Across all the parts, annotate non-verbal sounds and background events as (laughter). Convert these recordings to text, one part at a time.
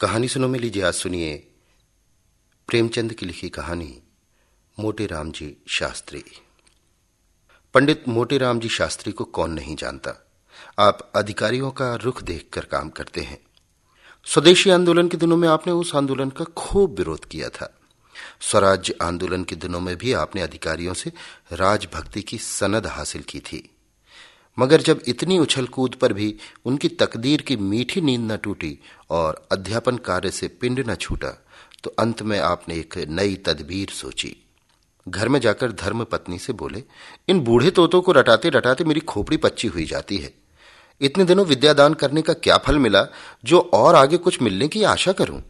कहानी सुनो में लीजिए, आज सुनिए प्रेमचंद की लिखी कहानी, मोटे राम जी शास्त्री। पंडित मोटे राम जी शास्त्री को कौन नहीं जानता? आप अधिकारियों का रुख देखकर काम करते हैं। स्वदेशी आंदोलन के दिनों में आपने उस आंदोलन का खूब विरोध किया था। स्वराज्य आंदोलन के दिनों में भी आपने अधिकारियों से राजभक्ति की सनद हासिल की थी। मगर जब इतनी उछल कूद पर भी उनकी तकदीर की मीठी नींद न टूटी और अध्यापन कार्य से पिंड न छूटा तो अंत में आपने एक नई तदबीर सोची। घर में जाकर धर्म पत्नी से बोले, इन बूढ़े तोतों को रटाते रटाते मेरी खोपड़ी पच्ची हुई जाती है। इतने दिनों विद्यादान करने का क्या फल मिला जो और आगे कुछ मिलने की आशा करूँ?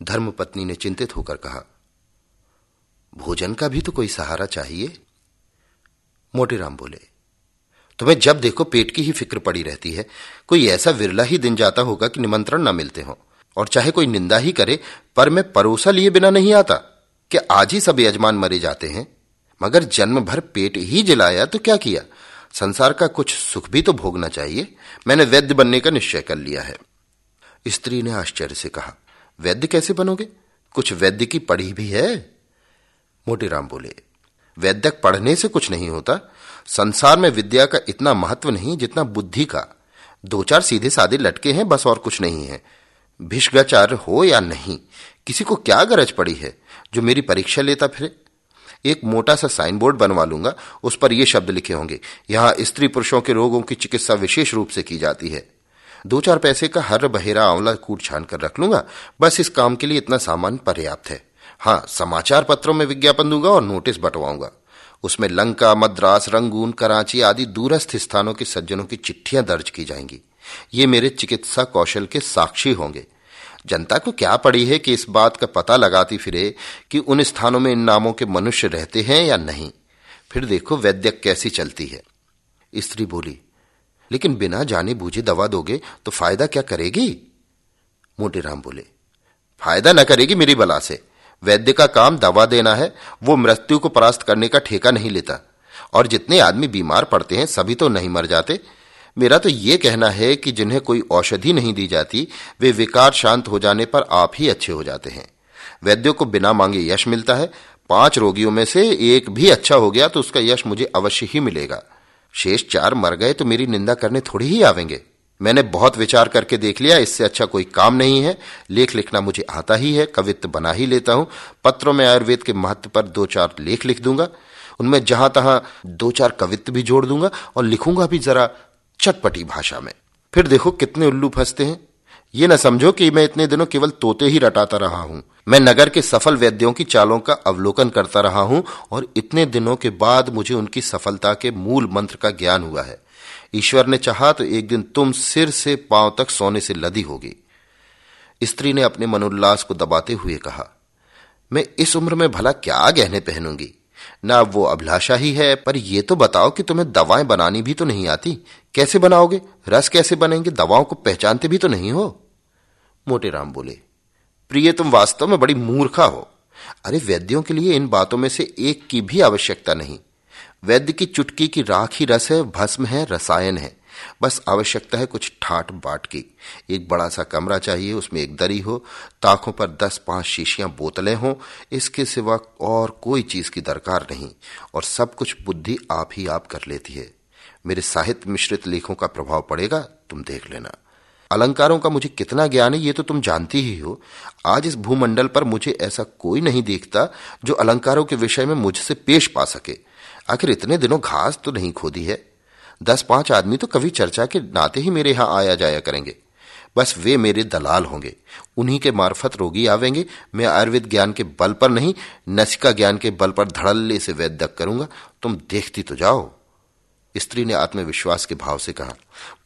धर्म पत्नी ने चिंतित होकर कहा, भोजन का भी तो कोई सहारा चाहिए? मोटेराम बोले तुम्हें जब देखो पेट की ही फ़िक्र पड़ी रहती है। कोई ऐसा विरला ही दिन जाता होगा कि निमंत्रण न मिलते हो। और चाहे कोई निंदा ही करे, पर मैं परोसा लिए बिना नहीं आता कि आज ही सब यजमान मरे जाते हैं। मगर जन्म भर पेट ही जलाया तो क्या किया? संसार का कुछ सुख भी तो भोगना चाहिए। मैंने वैद्य बनने का निश्चय कर लिया है। स्त्री ने आश्चर्य से कहा, वैद्य कैसे बनोगे? कुछ वैद्य की पढ़ी भी है? मोटीराम बोले, वैद्यक पढ़ने से कुछ नहीं होता। संसार में विद्या का इतना महत्व नहीं जितना बुद्धि का। दो चार सीधे साधे लटके हैं, बस और कुछ नहीं है। भिष्गाचार्य हो या नहीं, किसी को क्या गरज पड़ी है जो मेरी परीक्षा लेता फिरे? एक मोटा सा साइन बोर्ड बनवा लूँगा, उस पर यह शब्द लिखे होंगे, यहाँ स्त्री पुरुषों के रोगों की चिकित्सा विशेष रूप से की जाती है। दो चार पैसे का हर बहेरा आंवला कूट छान कर रख लूँगा, बस इस काम के लिए इतना सामान पर्याप्त है। हाँ समाचार पत्रों में विज्ञापन दूँगा और नोटिस बंटवाऊँगा। उसमें लंका, मद्रास, रंगून, कराची आदि दूरस्थ स्थानों के सज्जनों की चिट्ठियाँ दर्ज की जाएँगी। ये मेरे चिकित्सा कौशल के साक्षी होंगे। जनता को क्या पड़ी है कि इस बात का पता लगाती फिरे कि उन स्थानों में इन नामों के मनुष्य रहते हैं या नहीं? फिर देखो वैद्य कैसी चलती है। स्त्री बोली, लेकिन बिना जाने बूझे दवा दोगे तो फ़ायदा क्या करेगी? मोटेराम बोले, फ़ायदा न करेगी मेरी बला से। वैद्य का काम दवा देना है, वो मृत्यु को परास्त करने का ठेका नहीं लेता। और जितने आदमी बीमार पड़ते हैं, सभी तो नहीं मर जाते। मेरा तो ये कहना है कि जिन्हें कोई औषधि नहीं दी जाती, वे विकार शांत हो जाने पर आप ही अच्छे हो जाते हैं। वैद्यों को बिना मांगे यश मिलता है। पाँच रोगियों में से एक भी अच्छा हो गया तो उसका यश मुझे अवश्य ही मिलेगा। शेष चार मर गए तो मेरी निंदा करने थोड़ी ही आवेंगे। मैंने बहुत विचार करके देख लिया, इससे अच्छा कोई काम नहीं है। लेख लिखना मुझे आता ही है, कवित्व बना ही लेता हूँ। पत्रों में आयुर्वेद के महत्व पर दो चार लेख लिख दूँगा। उनमें जहाँ तहां दो चार कवित्व भी जोड़ दूँगा और लिखूँगा भी जरा चटपटी भाषा में। फिर देखो कितने उल्लू फंसते हैं। ये न समझो कि मैं इतने दिनों केवल तोते ही रटाता रहा हूँ। मैं नगर के सफल वैद्यों की चालों का अवलोकन करता रहा हूँ और इतने दिनों के बाद मुझे उनकी सफलता के मूल मंत्र का ज्ञान हुआ है। ईश्वर ने चाहा तो एक दिन तुम सिर से पाँव तक सोने से लदी होगी। स्त्री ने अपने मनोल्लास को दबाते हुए कहा, मैं इस उम्र में भला क्या गहने पहनूँगी? ना वो अभिलाषा ही है, पर यह तो बताओ कि तुम्हें दवाएँ बनानी भी तो नहीं आती। कैसे बनाओगे? रस कैसे बनेंगे? दवाओं को पहचानते भी तो नहीं हो? मोटे राम बोले, प्रिय, तुम वास्तव में बड़ी मूर्खा हो। अरे, वैद्यों के लिए इन बातों में से एक की भी आवश्यकता नहीं। वैद्य की चुटकी की राख ही रस है, भस्म है, रसायन है। बस आवश्यकता है कुछ ठाट बाट की। एक बड़ा सा कमरा चाहिए, उसमें एक दरी हो, ताकों पर दस पाँच शीशियाँ बोतलें हों, इसके सिवा और कोई चीज़ की दरकार नहीं, और सब कुछ बुद्धि आप ही आप कर लेती है। मेरे साहित्य मिश्रित लेखों का प्रभाव पड़ेगा, तुम देख लेना। अलंकारों का मुझे कितना ज्ञान है, ये तो तुम जानती ही हो। आज इस भूमंडल पर मुझे ऐसा कोई नहीं देखता जो अलंकारों के विषय में मुझसे पेश पा सके। आखिर इतने दिनों घास तो नहीं खोदी है। दस पाँच आदमी तो कभी चर्चा के नाते ही मेरे यहाँ आया जाया करेंगे। बस वे मेरे दलाल होंगे। उन्हीं के मार्फत रोगी आवेंगे। मैं आयुर्वेद ज्ञान के बल पर नहीं, नसिका ज्ञान के बल पर धड़ल्ले से वैद्य करूँगा। तुम देखती तो जाओ। स्त्री ने आत्मविश्वास के भाव से कहा,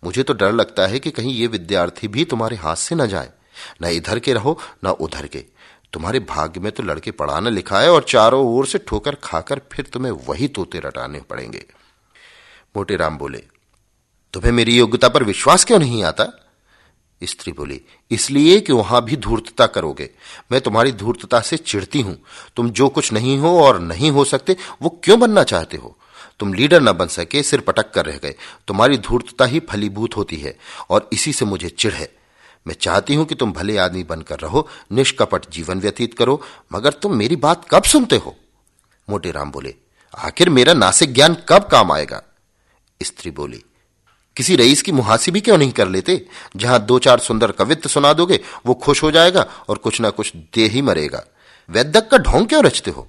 मुझे तो डर लगता है कि कहीं ये विद्यार्थी भी तुम्हारे हाथ से न जाए। न इधर के रहो, न उधर के। तुम्हारे भाग्य में तो लड़के पढ़ाना लिखा है और चारों ओर से ठोकर खाकर फिर तुम्हें वही तोते रटाने पड़ेंगे। मोटे राम बोले, तुम्हें मेरी योग्यता पर विश्वास क्यों नहीं आता? स्त्री बोली, इसलिए कि वहाँ भी धूर्तता करोगे। मैं तुम्हारी धूर्तता से चिढ़ती हूँ। तुम जो कुछ नहीं हो और नहीं हो सकते, वो क्यों बनना चाहते हो? तुम लीडर न बन सके, सिर पटक कर रह गए। तुम्हारी धूर्तता ही फलीभूत होती है और इसी से मुझे चिढ़ है। मैं चाहती हूँ कि तुम भले आदमी बनकर रहो, निष्कपट जीवन व्यतीत करो, मगर तुम मेरी बात कब सुनते हो? मोटे राम बोले, आखिर मेरा नासिक ज्ञान कब काम आएगा? स्त्री बोली, किसी रईस की मुहासी भी क्यों नहीं कर लेते? जहाँ दो चार सुंदर कवित्व सुना दोगे, वो खुश हो जाएगा और कुछ ना कुछ दे ही मरेगा। वैद्यक का ढोंग क्यों रचते हो?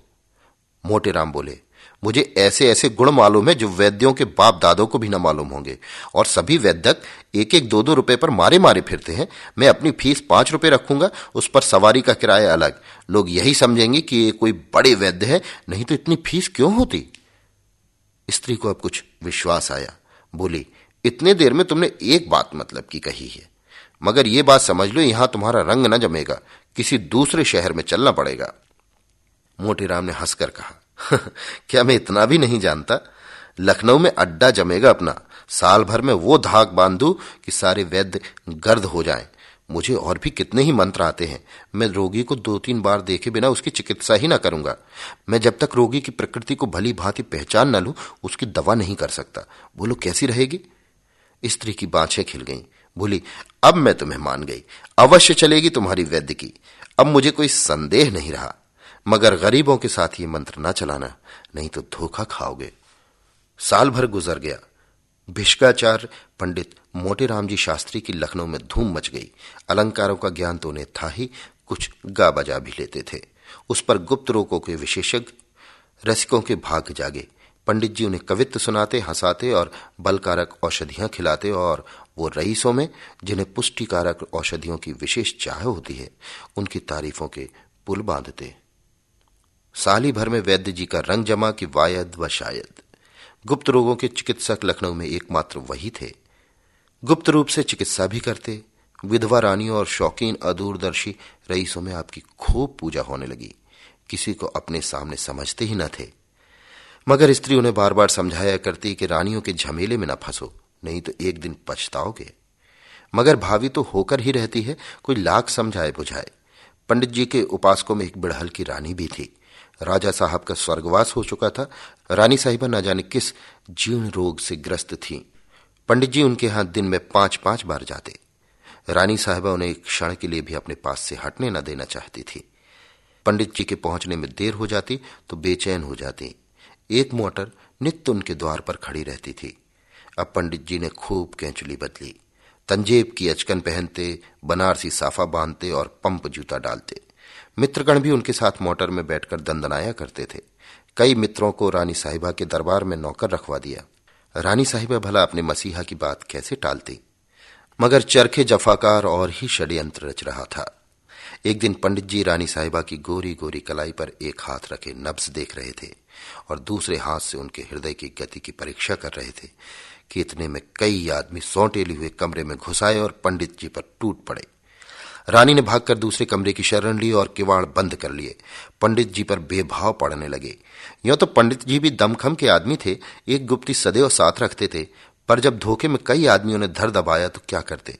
मोटे राम बोले मुझे ऐसे ऐसे गुण मालूम है जो वैद्यों के बाप दादों को भी न मालूम होंगे। और सभी वैद्यक एक एक दो दो रुपए पर मारे मारे फिरते हैं। मैं अपनी फ़ीस पाँच रुपए रखूँगा, उस पर सवारी का किराया अलग। लोग यही समझेंगे कि ये कोई बड़े वैद्य है, नहीं तो इतनी फ़ीस क्यों होती? स्त्री को अब कुछ विश्वास आया। बोली, इतने देर में तुमने एक बात मतलब की कही है। मगर यह बात समझ लो, यहाँ तुम्हारा रंग न जमेगा। किसी दूसरे शहर में चलना पड़ेगा। मोटीराम ने हंसकर कहा (laughs) क्या मैं इतना भी नहीं जानता? लखनऊ में अड्डा जमेगा अपना। साल भर में वो धाक बांधू कि सारे वैद्य गर्द हो जाएँ। मुझे और भी कितने ही मंत्र आते हैं। मैं रोगी को दो तीन बार देखे बिना उसकी चिकित्सा ही ना करूँगा। मैं जब तक रोगी की प्रकृति को भली भांति पहचान न लू, उसकी दवा नहीं कर सकता। बोलो कैसी रहेगी? स्त्री की बाछें खिल गईं। बोली, अब मैं तुम्हें मान गई। अवश्य चलेगी तुम्हारी वैद्य की। अब मुझे कोई संदेह नहीं रहा। मगर गरीबों के साथ ये मंत्र ना चलाना, नहीं तो धोखा खाओगे। साल भर गुजर गया। भिष्काचार्य पंडित मोटेराम जी शास्त्री की लखनऊ में धूम मच गई। अलंकारों का ज्ञान तो उन्हें था ही, कुछ गा बजा भी लेते थे। उस पर गुप्त रोगों के विशेषज्ञ, रसिकों के भाग जागे। पंडित जी उन्हें कवित्व सुनाते, हंसाते और बलकारक औषधियाँ खिलाते और वो रईसों में, जिन्हें पुष्टिकारक औषधियों की विशेष चाह होती है, उनकी तारीफों के पुल बांधते। साली भर में वैद्य जी का रंग जमा कि वायद व शायद। गुप्त रोगों के चिकित्सक लखनऊ में एकमात्र वही थे। गुप्त रूप से चिकित्सा भी करते, विधवा रानियों और शौकीन अदूरदर्शी रईसों में आपकी खूब पूजा होने लगी। किसी को अपने सामने समझते ही न थे। मगर स्त्री उन्हें बार बार समझाया करती कि रानियों के झमेले में न फंसो, नहीं तो एक दिन पछताओगे। मगर भावी तो होकर ही रहती है, कोई लाख समझाए बुझाए। पंडित जी के उपासकों में एक बिड़हल की रानी भी थी। राजा साहब का स्वर्गवास हो चुका था। रानी साहिबा न जाने किस जीर्ण रोग से ग्रस्त थी। पंडित जी उनके यहाँ दिन में पाँच पाँच बार जाते। रानी साहिबा उन्हें एक क्षण के लिए भी अपने पास से हटने न देना चाहती थी। पंडित जी के पहुँचने में देर हो जाती तो बेचैन हो जाती। एक मोटर नित्य उनके द्वार पर खड़ी रहती थी। अब पंडित जी ने खूब कैंचुली बदली। तंजेब की अचकन पहनते, बनारसी साफा बांधते और पंप जूता डालते। मित्रगण भी उनके साथ मोटर में बैठकर दंदनाया करते थे। कई मित्रों को रानी साहिबा के दरबार में नौकर रखवा दिया। रानी साहिबा भला अपने मसीहा की बात कैसे टालती? मगर चरखे जफाकार और ही षड्यंत्र रच रहा था। एक दिन पंडित जी रानी साहिबा की गोरी गोरी कलाई पर एक हाथ रखे नब्ज देख रहे थे और दूसरे हाथ से उनके हृदय की गति की परीक्षा कर रहे थे कि इतने में कई आदमी सौटेले हुए कमरे में घुसाए और पंडित जी पर टूट पड़े। रानी ने भागकर दूसरे कमरे की शरण ली और किवाड़ बंद कर लिए। पंडित जी पर बेभाव पड़ने लगे। यो तो पंडित जी भी दमखम के आदमी थे, एक गुप्ती सदैव साथ रखते थे, पर जब धोखे में कई आदमियों ने धर दबाया तो क्या करते?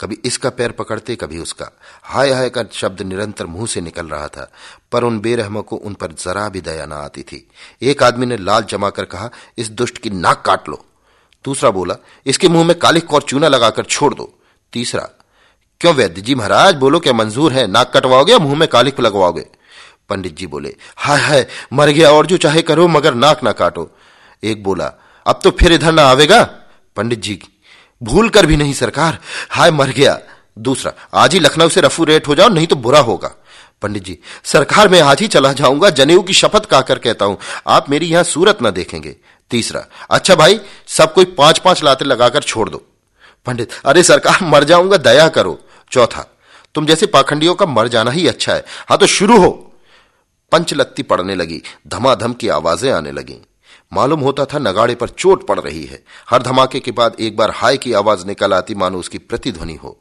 कभी इसका पैर पकड़ते, कभी उसका। हाय हाय का शब्द निरंतर मुँह से निकल रहा था, पर उन बेरहमों को उन पर जरा भी दया न आती थी। एक आदमी ने लाल जमाकर कहा, इस दुष्ट की नाक काट लो। दूसरा बोला, इसके मुँह में कालिक और चूना लगाकर छोड़ दो। तीसरा क्यों वैद्य जी महाराज? बोलो क्या मंजूर है? नाक कटवाओगे या मुँह में कालिक लगवाओगे? पंडित जी बोले, हाय हाय, मर गया और जो चाहे करो, मगर नाक ना काटो। एक बोला, अब तो फिर इधर ना आवेगा? पंडित जी, भूल कर भी नहीं सरकार। हाय, मर गया। दूसरा, आज ही लखनऊ से रफू रेट हो जाओ, नहीं तो बुरा होगा। पंडित जी, सरकार मैं आज ही चला जाऊँगा, जनेऊ की शपथ काकर कहता हूँ, आप मेरी यहाँ सूरत ना देखेंगे। तीसरा अच्छा भाई, सब कोई पाँच पाँच लाते लगाकर छोड़ दो। पंडित, अरे सरकार, मर जाऊँगा, दया करो। चौथा, तुम जैसे पाखंडियों का मर जाना ही अच्छा है। हाँ तो शुरू हो। पंचलत्ती पड़ने लगी, धमाधम की आवाज़ें आने लगी। मालूम होता था नगाड़े पर चोट पड़ रही है। हर धमाके के बाद एक बार हाय की आवाज़ निकल आती, मानो उसकी प्रतिध्वनि हो।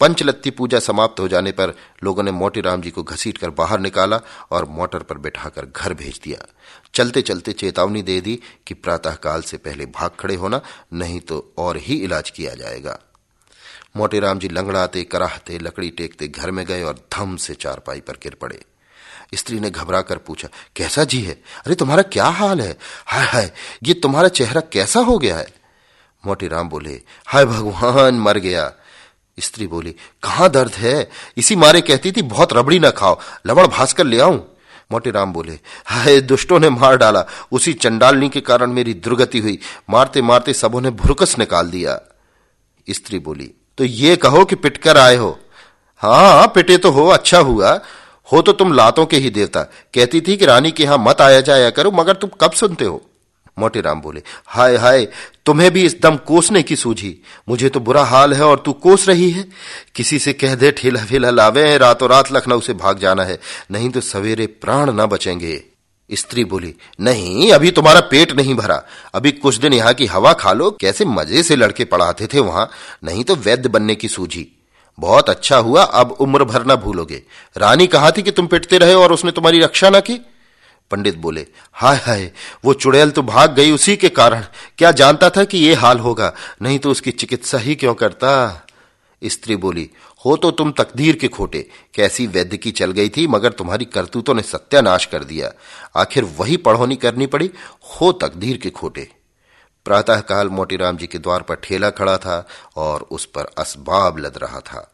पंचलत्ती पूजा समाप्त हो जाने पर लोगों ने मोटीराम जी को घसीट कर बाहर निकाला और मोटर पर बैठाकर घर भेज दिया। चलते चलते चेतावनी दे दी कि प्रातःकाल से पहले भाग खड़े होना, नहीं तो और ही इलाज किया जाएगा। मोटेराम जी लंगड़ाते कराहते लकड़ी टेकते घर में गए और धम से चारपाई पर गिर पड़े। स्त्री ने घबरा कर पूछा, कैसा जी है? अरे, तुम्हारा क्या हाल है? हाय हाय, ये तुम्हारा चेहरा कैसा हो गया है? मोटीराम बोले, हाय भगवान, मर गया। स्त्री बोली, कहाँ दर्द है? इसी मारे कहती थी, बहुत रबड़ी ना खाओ, लवण भास्कर ले आऊँ? मोटेराम बोले, हाय, दुष्टों ने मार डाला, उसी चंडालनी के कारण मेरी दुर्गति हुई मारते मारते सबों ने भुरकस निकाल दिया। स्त्री बोली तो ये कहो कि पिटकर आए हो। हाँ पिटे तो हो अच्छा हुआ। हो तो तुम लातों के ही देवता। कहती थी कि रानी के यहाँ मत आया जाया करो, मगर तुम कब सुनते हो? मोटेराम बोले, हाय हाय, तुम्हें भी इस दम कोसने की सूझी। मुझे तो बुरा हाल है और तू कोस रही है। किसी से कह दे ठेला फेला लावे, रातों रात लखनऊ से भाग जाना है। नहीं तो सवेरे प्राण न बचेंगे। स्त्री बोली, नहीं, अभी तुम्हारा पेट नहीं भरा। अभी कुछ दिन यहाँ की हवा खा लो, कैसे मज़े से लड़के पढ़ाते थे वहाँ। नहीं तो वैद्य बनने की सूझी। बहुत अच्छा हुआ, अब उम्र भर ना भूलोगे। रानी कहा थी कि तुम पिटते रहे और उसने तुम्हारी रक्षा ना की? पंडित बोले, हाय हाय, वो चुड़ैल तो भाग गई उसी के कारण। क्या जानता था कि ये हाल होगा? नहीं तो उसकी चिकित्सा ही क्यों करता? स्त्री बोली हो तो तुम तकदीर के खोटे। कैसी वैद्य की चल गई थी, मगर तुम्हारी करतूतों ने सत्यानाश कर दिया। आखिर वही पढ़ोनी करनी पड़ी, हो तकदीर के खोटे। प्रातःकाल मोटीराम जी के द्वार पर ठेला खड़ा था और उस पर असबाब लद रहा था।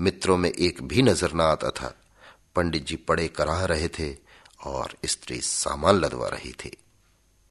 मित्रों में एक भी नज़र न आता था पंडित जी पड़े कराह रहे थे और स्त्री सामान लदवा रही थी।